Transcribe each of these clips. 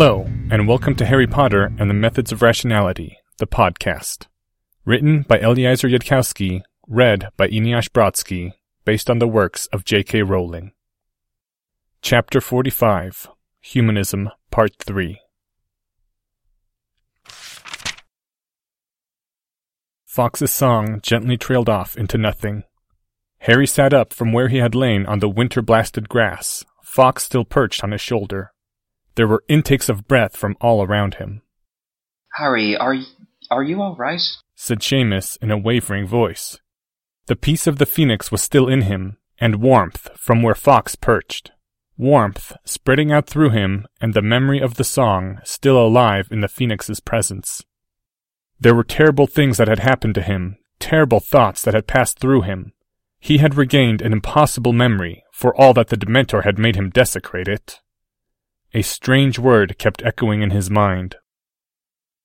Hello, and welcome to Harry Potter and the Methods of Rationality, the podcast. Written by Eliezer Yudkowsky, read by Eneasz Brodsky, based on the works of J.K. Rowling. Chapter 45 Humanism, Part 3 Fawkes's song gently trailed off into nothing. Harry sat up from where he had lain on the winter blasted grass, Fawkes still perched on his shoulder. There were intakes of breath from all around him. Harry, are y- are you all right? said Seamus in a wavering voice. The peace of the phoenix was still in him, and warmth from where Fawkes perched. Warmth spreading out through him, and the memory of the song still alive in the phoenix's presence. There were terrible things that had happened to him, terrible thoughts that had passed through him. He had regained an impossible memory, for all that the Dementor had made him desecrate it. A strange word kept echoing in his mind.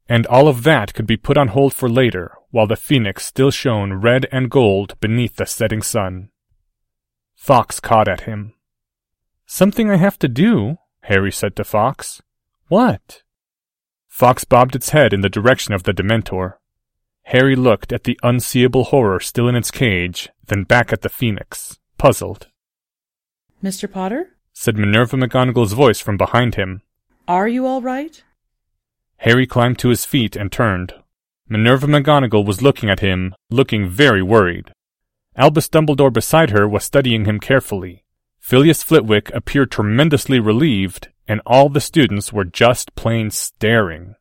And all of that could be put on hold for later, while the phoenix still shone red and gold beneath the setting sun. Fawkes caught at him. Something I have to do, Harry said to Fawkes. What? Fawkes bobbed its head in the direction of the Dementor. Harry looked at the unseeable horror still in its cage, then back at the phoenix, puzzled. Mr. Potter? Said Minerva McGonagall's voice from behind him. Are you all right? Harry climbed to his feet and turned. Minerva McGonagall was looking at him, looking very worried. Albus Dumbledore beside her was studying him carefully. Filius Flitwick appeared tremendously relieved, and all the students were just plain staring.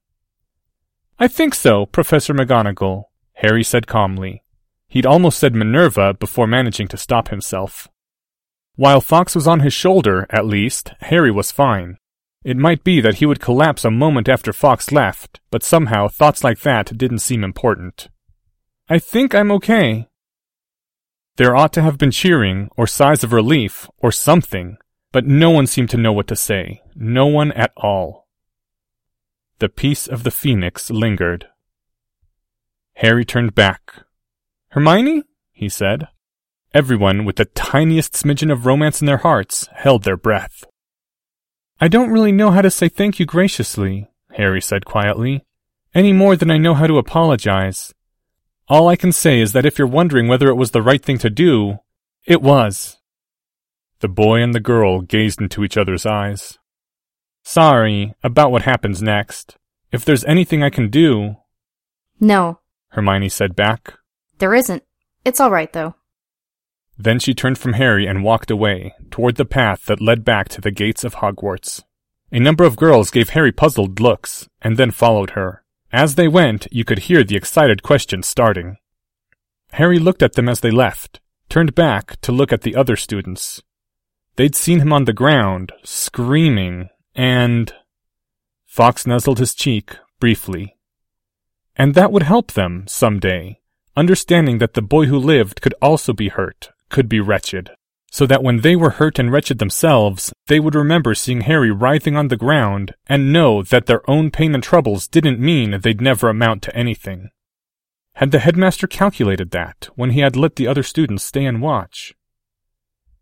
I think so, Professor McGonagall, Harry said calmly. He'd almost said Minerva before managing to stop himself. While Fawkes was on his shoulder, at least, Harry was fine. It might be that he would collapse a moment after Fawkes left, but somehow thoughts like that didn't seem important. I think I'm okay. There ought to have been cheering, or sighs of relief, or something, but no one seemed to know what to say. No one at all. The peace of the phoenix lingered. Harry turned back. Hermione? he said. Everyone with the tiniest smidgen of romance in their hearts held their breath. I don't really know how to say thank you graciously, Harry said quietly, any more than I know how to apologize. All I can say is that if you're wondering whether it was the right thing to do, it was. The boy and the girl gazed into each other's eyes. Sorry about what happens next. If there's anything I can do. No, Hermione said back. there isn't. It's all right, though. Then she turned from Harry and walked away, toward the path that led back to the gates of Hogwarts. A number of girls gave Harry puzzled looks, and then followed her. As they went, you could hear the excited questions starting. Harry looked at them as they left, turned back to look at the other students. They'd seen him on the ground, screaming, and... Fawkes nuzzled his cheek, briefly. And that would help them, some day, understanding that the boy who lived could also be hurt, could be wretched, so that when they were hurt and wretched themselves, they would remember seeing Harry writhing on the ground and know that their own pain and troubles didn't mean they'd never amount to anything. Had the headmaster calculated that when he had let the other students stay and watch?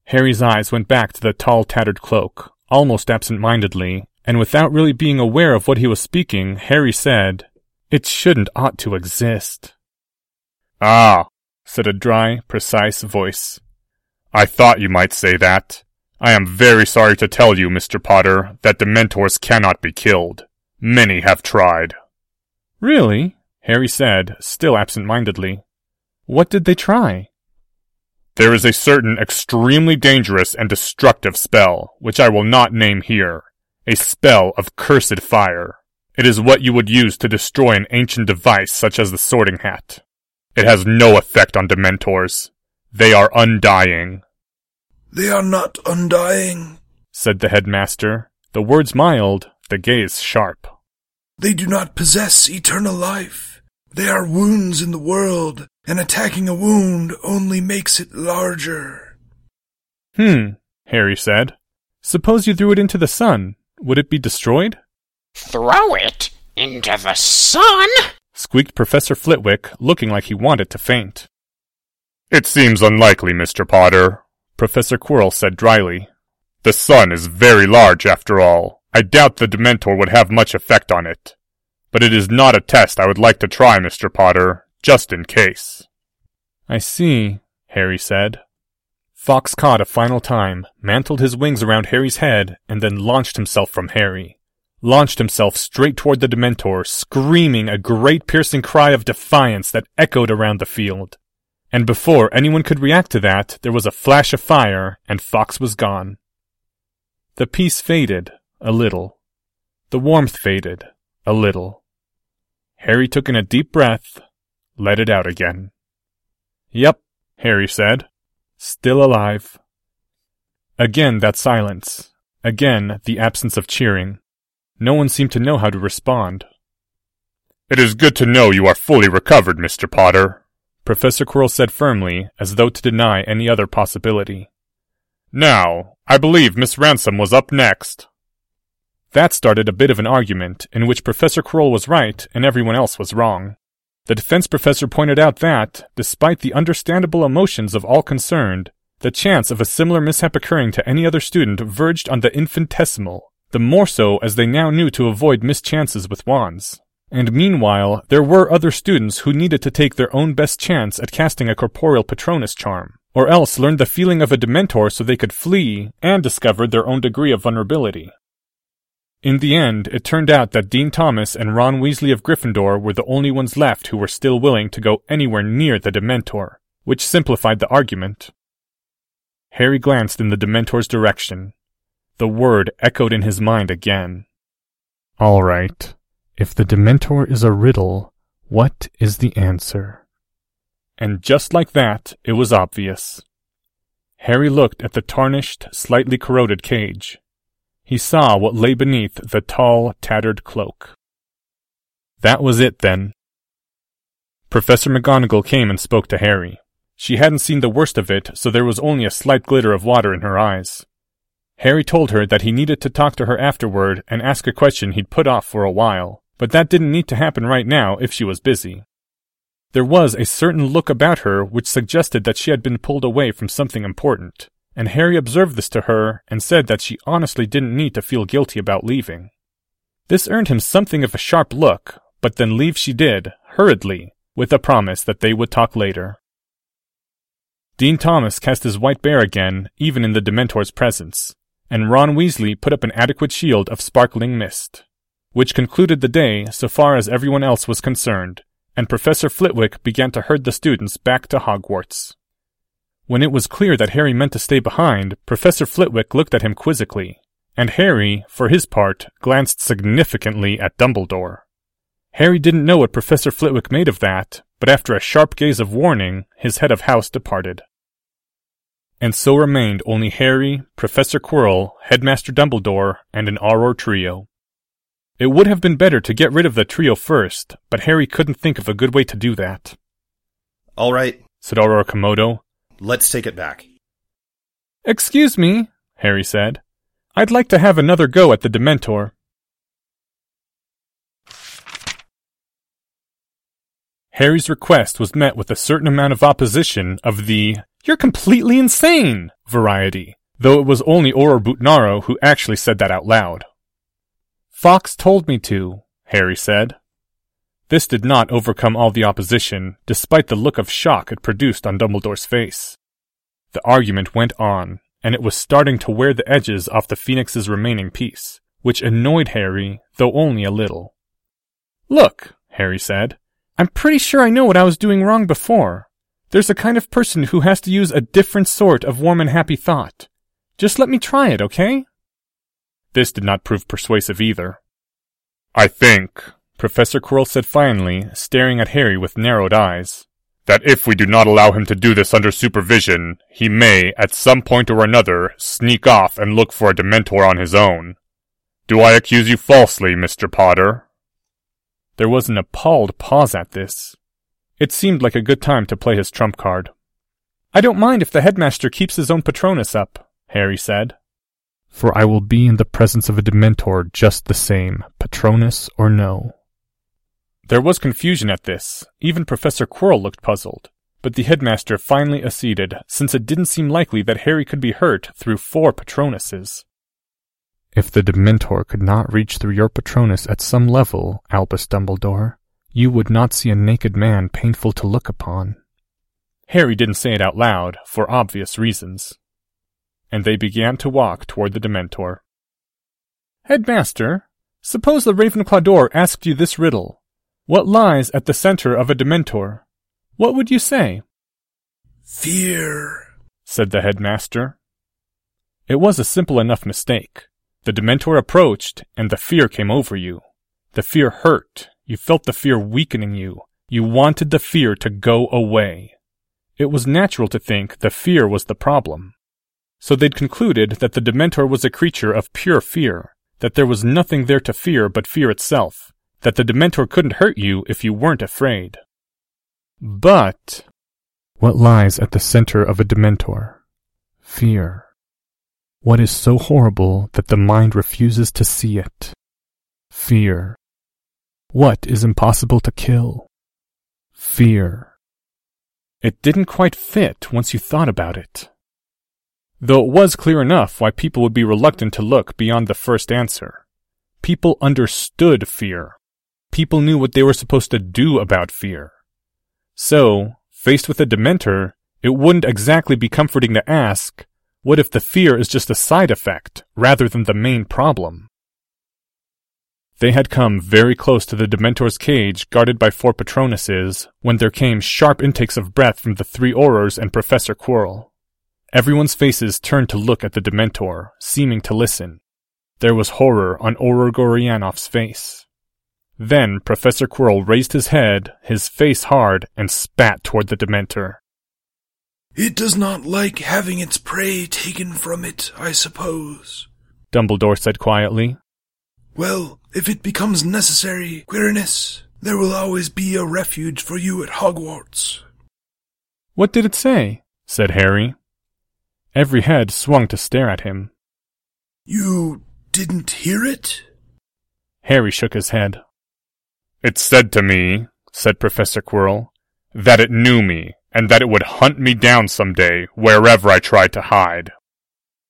Harry's eyes went back to the tall, tattered cloak, almost absent-mindedly, and without really being aware of what he was speaking, Harry said, It shouldn't ought to exist. Ah, said a dry, precise voice. I thought you might say that. I am very sorry to tell you, Mr. Potter, that Dementors cannot be killed. Many have tried. Really? Harry said, still absent-mindedly. What did they try? There is a certain extremely dangerous and destructive spell, which I will not name here. A spell of cursed fire. It is what you would use to destroy an ancient device such as the sorting hat. It has no effect on Dementors. They are undying, They are not undying. said the headmaster, the words mild, the gaze sharp. They do not possess eternal life. They are wounds in the world, and attacking a wound only makes it larger. Hmm, Harry said. Suppose you threw it into the sun. Would it be destroyed? Throw it into the sun? Squeaked Professor Flitwick, looking like he wanted to faint. It seems unlikely, Mr. Potter, Professor Quirrell said dryly. The sun is very large after all. I doubt the Dementor would have much effect on it. But it is not a test I would like to try, Mr. Potter, just in case. I see, Harry said. Fawkes caught a final time, mantled his wings around Harry's head, and then launched himself from Harry. Launched himself straight toward the Dementor, screaming a great piercing cry of defiance that echoed around the field. And before anyone could react to that, there was a flash of fire, and Fawkes was gone. The peace faded, a little. The warmth faded, a little. Harry took in a deep breath, let it out again. Yep, Harry said. Still alive. Again that silence. Again the absence of cheering. No one seemed to know how to respond. It is good to know you are fully recovered, Mr. Potter, Professor Quirrell said firmly, as though to deny any other possibility. Now, I believe Miss Ransom was up next. That started a bit of an argument, in which Professor Quirrell was right and everyone else was wrong. The defense professor pointed out that, despite the understandable emotions of all concerned, the chance of a similar mishap occurring to any other student verged on the infinitesimal, the more so as they now knew to avoid mischances with wands. And meanwhile, there were other students who needed to take their own best chance at casting a corporeal Patronus charm, or else learn the feeling of a Dementor so they could flee and discover their own degree of vulnerability. In the end, it turned out that Dean Thomas and Ron Weasley of Gryffindor were the only ones left who were still willing to go anywhere near the Dementor, which simplified the argument. Harry glanced in the Dementor's direction. The word echoed in his mind again. All right. If the Dementor is a riddle, what is the answer? And just like that, it was obvious. Harry looked at the tarnished, slightly corroded cage. He saw what lay beneath the tall, tattered cloak. That was it, then. Professor McGonagall came and spoke to Harry. She hadn't seen the worst of it, so there was only a slight glitter of water in her eyes. Harry told her that he needed to talk to her afterward and ask a question he'd put off for a while but that didn't need to happen right now if she was busy. There was a certain look about her which suggested that she had been pulled away from something important, and Harry observed this to her and said that she honestly didn't need to feel guilty about leaving. This earned him something of a sharp look, but then leave she did, hurriedly, with a promise that they would talk later. Dean Thomas cast his white bear again, even in the Dementor's presence, and Ron Weasley put up an adequate shield of sparkling mist which concluded the day so far as everyone else was concerned, and Professor Flitwick began to herd the students back to Hogwarts. When it was clear that Harry meant to stay behind, Professor Flitwick looked at him quizzically, and Harry, for his part, glanced significantly at Dumbledore. Harry didn't know what Professor Flitwick made of that, but after a sharp gaze of warning, his head of house departed. And so remained only Harry, Professor Quirrell, Headmaster Dumbledore, and an Auror trio. It would have been better to get rid of the trio first, but Harry couldn't think of a good way to do that. All right, said Auror Komodo. Let's take it back. Excuse me, Harry said. I'd like to have another go at the Dementor. Harry's request was met with a certain amount of opposition of the You're completely insane variety, though it was only Auror Bootnaro who actually said that out loud. Fawkes told me to, Harry said. This did not overcome all the opposition, despite the look of shock it produced on Dumbledore's face. The argument went on, and it was starting to wear the edges off the Phoenix's remaining peace, which annoyed Harry, though only a little. Look, Harry said, I'm pretty sure I know what I was doing wrong before. There's a kind of person who has to use a different sort of warm and happy thought. Just let me try it, okay? This did not prove persuasive either. I think, Professor Quirrell said finally, staring at Harry with narrowed eyes, that if we do not allow him to do this under supervision, he may, at some point or another, sneak off and look for a Dementor on his own. Do I accuse you falsely, Mr. Potter? There was an appalled pause at this. It seemed like a good time to play his trump card. I don't mind if the headmaster keeps his own Patronus up, Harry said for I will be in the presence of a Dementor just the same, Patronus or no. There was confusion at this. Even Professor Quirrell looked puzzled. But the headmaster finally acceded, since it didn't seem likely that Harry could be hurt through four Patronuses. If the Dementor could not reach through your Patronus at some level, Albus Dumbledore, you would not see a naked man painful to look upon. Harry didn't say it out loud, for obvious reasons. And they began to walk toward the Dementor. Headmaster, suppose the Ravenclaw door asked you this riddle. What lies at the center of a Dementor? What would you say? Fear. said the headmaster. It was a simple enough mistake. The Dementor approached, and the fear came over you. The fear hurt. You felt the fear weakening you. You wanted the fear to go away. It was natural to think the fear was the problem. So they'd concluded that the Dementor was a creature of pure fear, that there was nothing there to fear but fear itself, that the Dementor couldn't hurt you if you weren't afraid. But what lies at the center of a Dementor? Fear. What is so horrible that the mind refuses to see it? Fear. What is impossible to kill? Fear. It didn't quite fit once you thought about it. Though it was clear enough why people would be reluctant to look beyond the first answer. People understood fear. People knew what they were supposed to do about fear. So, faced with a Dementor, it wouldn't exactly be comforting to ask, what if the fear is just a side effect rather than the main problem? They had come very close to the Dementor's cage guarded by four Patronuses when there came sharp intakes of breath from the three Aurors and Professor Quirrell. Everyone's faces turned to look at the Dementor, seeming to listen. There was horror on Auror Gorianov's face. Then Professor Quirrell raised his head, his face hard, and spat toward the Dementor. It does not like having its prey taken from it, I suppose. Dumbledore said quietly. Well, if it becomes necessary, Quirinus, there will always be a refuge for you at Hogwarts. What did it say? said Harry. Every head swung to stare at him. You didn't hear it? Harry shook his head. It said to me, said Professor Quirrell, that it knew me, and that it would hunt me down some day, wherever I tried to hide.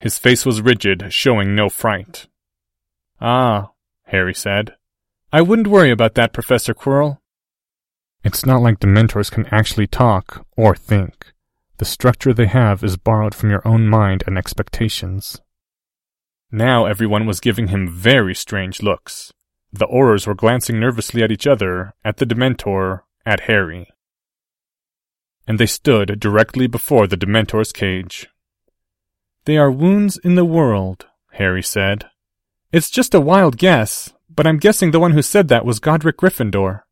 His face was rigid, showing no fright. Ah, Harry said. I wouldn't worry about that, Professor Quirrell. It's not like Dementors can actually talk or think. The structure they have is borrowed from your own mind and expectations. Now everyone was giving him very strange looks. The Aurors were glancing nervously at each other, at the Dementor, at Harry. And they stood directly before the Dementor's cage. They are wounds in the world, Harry said. It's just a wild guess, but I'm guessing the one who said that was Godric Gryffindor.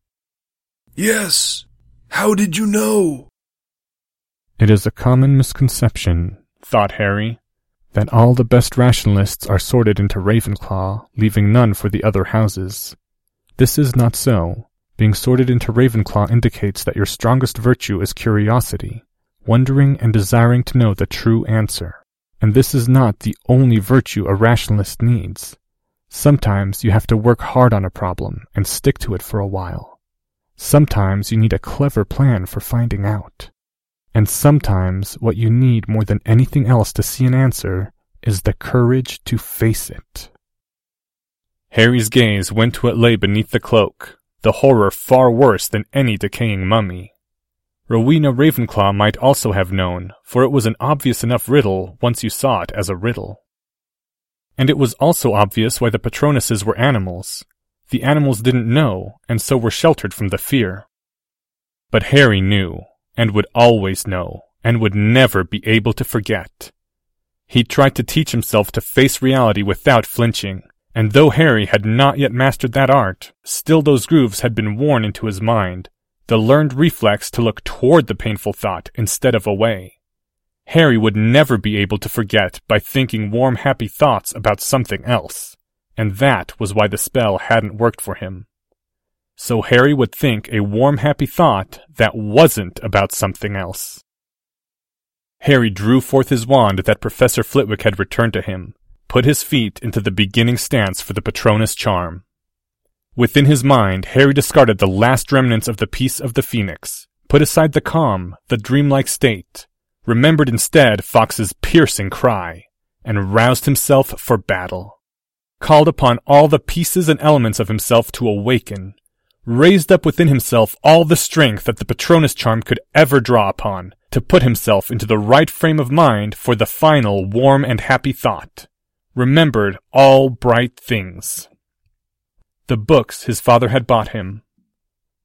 Yes. How did you know? It is a common misconception, thought Harry, that all the best rationalists are sorted into Ravenclaw, leaving none for the other houses. This is not so. Being sorted into Ravenclaw indicates that your strongest virtue is curiosity, wondering and desiring to know the true answer. And this is not the only virtue a rationalist needs. Sometimes you have to work hard on a problem and stick to it for a while. Sometimes you need a clever plan for finding out. And sometimes what you need more than anything else to see an answer is the courage to face it. Harry's gaze went to what lay beneath the cloak, the horror far worse than any decaying mummy. Rowena Ravenclaw might also have known, for it was an obvious enough riddle once you saw it as a riddle. And it was also obvious why the Patronuses were animals. The animals didn't know, and so were sheltered from the fear. But Harry knew, and would always know, and would never be able to forget. He tried to teach himself to face reality without flinching, and though Harry had not yet mastered that art, still those grooves had been worn into his mind, the learned reflex to look toward the painful thought instead of away. Harry would never be able to forget by thinking warm, happy thoughts about something else, and that was why the spell hadn't worked for him so Harry would think a warm, happy thought that wasn't about something else. Harry drew forth his wand that Professor Flitwick had returned to him, put his feet into the beginning stance for the Patronus charm. Within his mind, Harry discarded the last remnants of the Peace of the Phoenix, put aside the calm, the dreamlike state, remembered instead Fawkes's piercing cry, and roused himself for battle. called upon all the pieces and elements of himself to awaken, raised up within himself all the strength that the Patronus charm could ever draw upon, to put himself into the right frame of mind for the final warm and happy thought. Remembered all bright things. The books his father had bought him.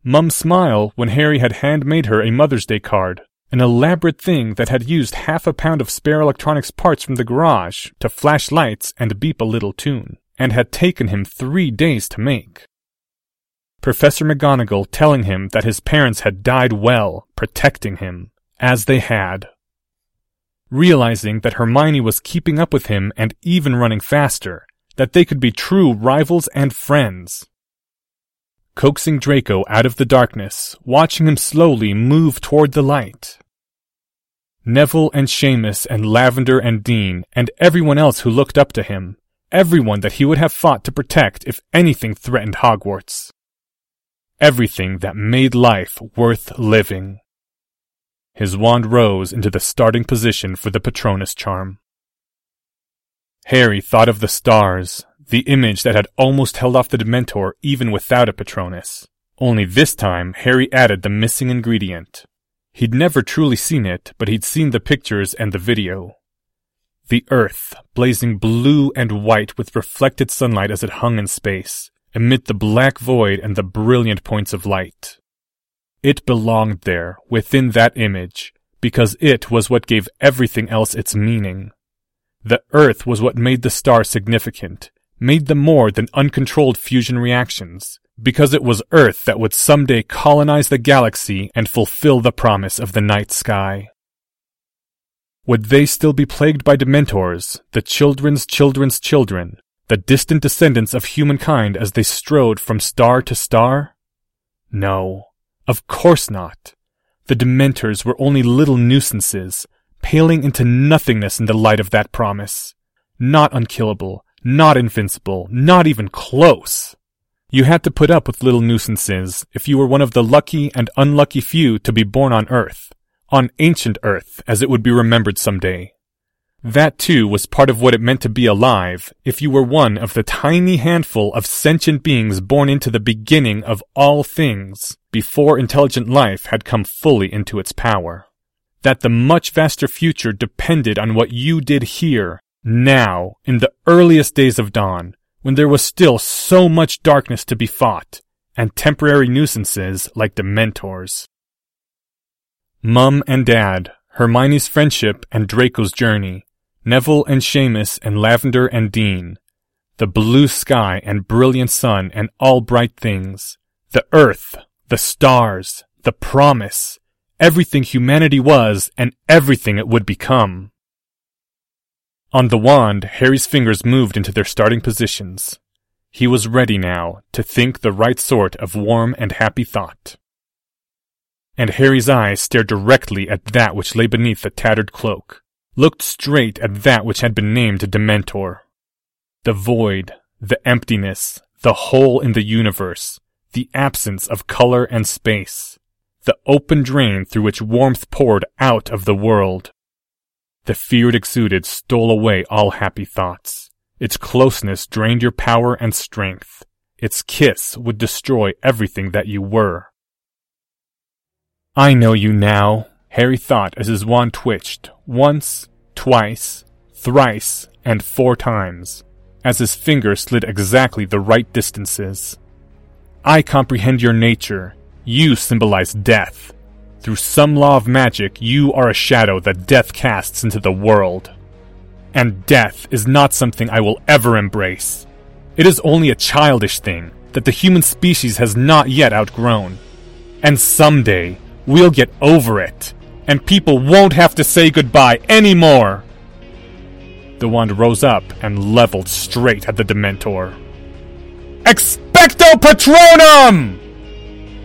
Mum's smile when Harry had handmade her a Mother's Day card, an elaborate thing that had used half a pound of spare electronics parts from the garage to flash lights and beep a little tune, and had taken him three days to make. Professor McGonagall telling him that his parents had died well, protecting him, as they had. Realizing that Hermione was keeping up with him and even running faster, that they could be true rivals and friends. Coaxing Draco out of the darkness, watching him slowly move toward the light. Neville and Seamus and Lavender and Dean and everyone else who looked up to him, everyone that he would have fought to protect if anything threatened Hogwarts everything that made life worth living. His wand rose into the starting position for the Patronus charm. Harry thought of the stars, the image that had almost held off the Dementor even without a Patronus. Only this time, Harry added the missing ingredient. He'd never truly seen it, but he'd seen the pictures and the video. The Earth, blazing blue and white with reflected sunlight as it hung in space, amid the black void and the brilliant points of light. It belonged there, within that image, because it was what gave everything else its meaning. The Earth was what made the star significant, made them more than uncontrolled fusion reactions, because it was Earth that would someday colonize the galaxy and fulfill the promise of the night sky. Would they still be plagued by Dementors, the children's children's children, the distant descendants of humankind as they strode from star to star? No, of course not. The Dementors were only little nuisances, paling into nothingness in the light of that promise. Not unkillable, not invincible, not even close. You had to put up with little nuisances if you were one of the lucky and unlucky few to be born on Earth, on ancient Earth as it would be remembered someday. That too was part of what it meant to be alive if you were one of the tiny handful of sentient beings born into the beginning of all things before intelligent life had come fully into its power. That the much vaster future depended on what you did here, now, in the earliest days of dawn, when there was still so much darkness to be fought, and temporary nuisances like Dementors. Mum and Dad, Hermione's friendship and Draco's journey, Neville and Seamus and Lavender and Dean, the blue sky and brilliant sun and all bright things, the earth, the stars, the promise, everything humanity was and everything it would become. On the wand, Harry's fingers moved into their starting positions. He was ready now to think the right sort of warm and happy thought. And Harry's eyes stared directly at that which lay beneath the tattered cloak looked straight at that which had been named Dementor. The void, the emptiness, the hole in the universe, the absence of color and space, the open drain through which warmth poured out of the world. The fear it exuded stole away all happy thoughts. Its closeness drained your power and strength. Its kiss would destroy everything that you were. I know you now, Harry thought as his wand twitched, once, twice, thrice, and four times, as his finger slid exactly the right distances. I comprehend your nature. You symbolize death. Through some law of magic, you are a shadow that death casts into the world. And death is not something I will ever embrace. It is only a childish thing that the human species has not yet outgrown. And someday, we'll get over it and people won't have to say goodbye anymore. The wand rose up and leveled straight at the Dementor. Expecto Patronum!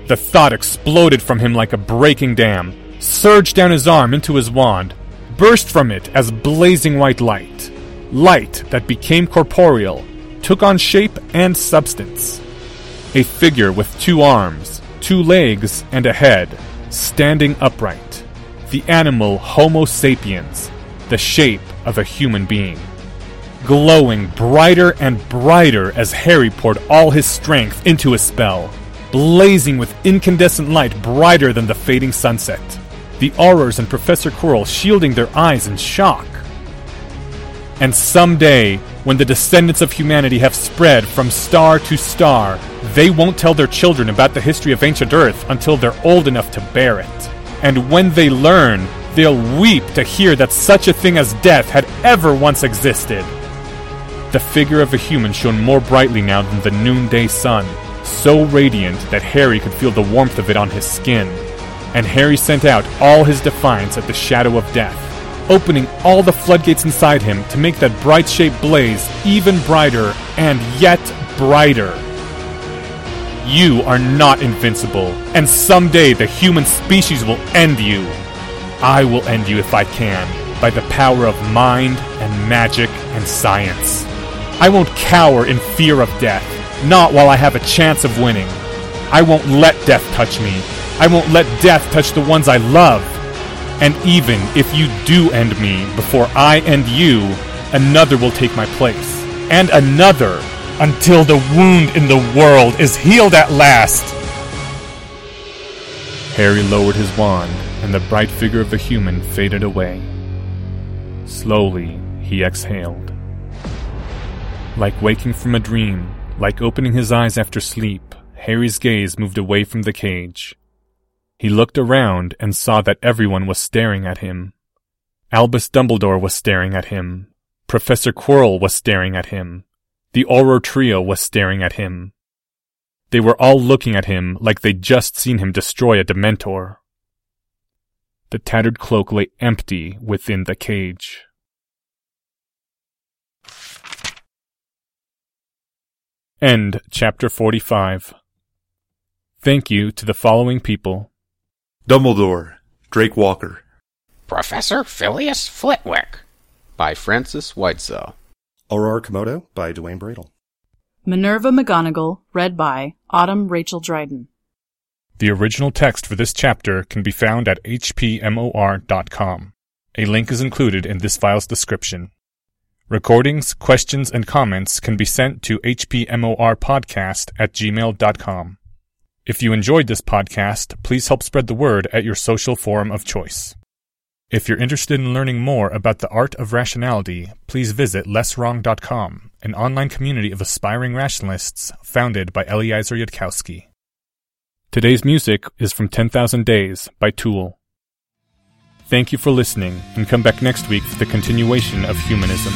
The thought exploded from him like a breaking dam, surged down his arm into his wand, burst from it as blazing white light. Light that became corporeal, took on shape and substance. A figure with two arms, two legs, and a head, standing upright the animal Homo sapiens, the shape of a human being. glowing brighter and brighter as Harry poured all his strength into his spell, blazing with incandescent light brighter than the fading sunset. The Aurors and Professor Quirrell shielding their eyes in shock. And someday, when the descendants of humanity have spread from star to star, they won't tell their children about the history of ancient Earth until they're old enough to bear it. And when they learn, they'll weep to hear that such a thing as death had ever once existed. The figure of a human shone more brightly now than the noonday sun, so radiant that Harry could feel the warmth of it on his skin. And Harry sent out all his defiance at the shadow of death, opening all the floodgates inside him to make that bright shape blaze even brighter and yet brighter. You are not invincible, and someday the human species will end you. I will end you if I can, by the power of mind and magic and science. I won't cower in fear of death, not while I have a chance of winning. I won't let death touch me. I won't let death touch the ones I love. And even if you do end me before I end you, another will take my place. And another, until the wound in the world is healed at last. Harry lowered his wand, and the bright figure of the human faded away. Slowly, he exhaled. Like waking from a dream, like opening his eyes after sleep, Harry's gaze moved away from the cage. He looked around and saw that everyone was staring at him. Albus Dumbledore was staring at him. Professor Quirrell was staring at him. The Auror trio was staring at him. They were all looking at him like they'd just seen him destroy a Dementor. The tattered cloak lay empty within the cage. End chapter 45. Thank you to the following people Dumbledore, Drake Walker. Professor Filius Flitwick. by Francis Whitesell. Auror Komodo by Dwayne Bradle. Minerva McGonagall, read by Autumn Rachel Dryden. The original text for this chapter can be found at hpmor.com. A link is included in this file's description. Recordings, questions, and comments can be sent to hpmorpodcast at gmail.com. If you enjoyed this podcast, please help spread the word at your social forum of choice. If you're interested in learning more about the art of rationality, please visit lesswrong.com, an online community of aspiring rationalists founded by Eliezer Yudkowsky. Today's music is from 10,000 Days by Tool. Thank you for listening, and come back next week for the continuation of humanism.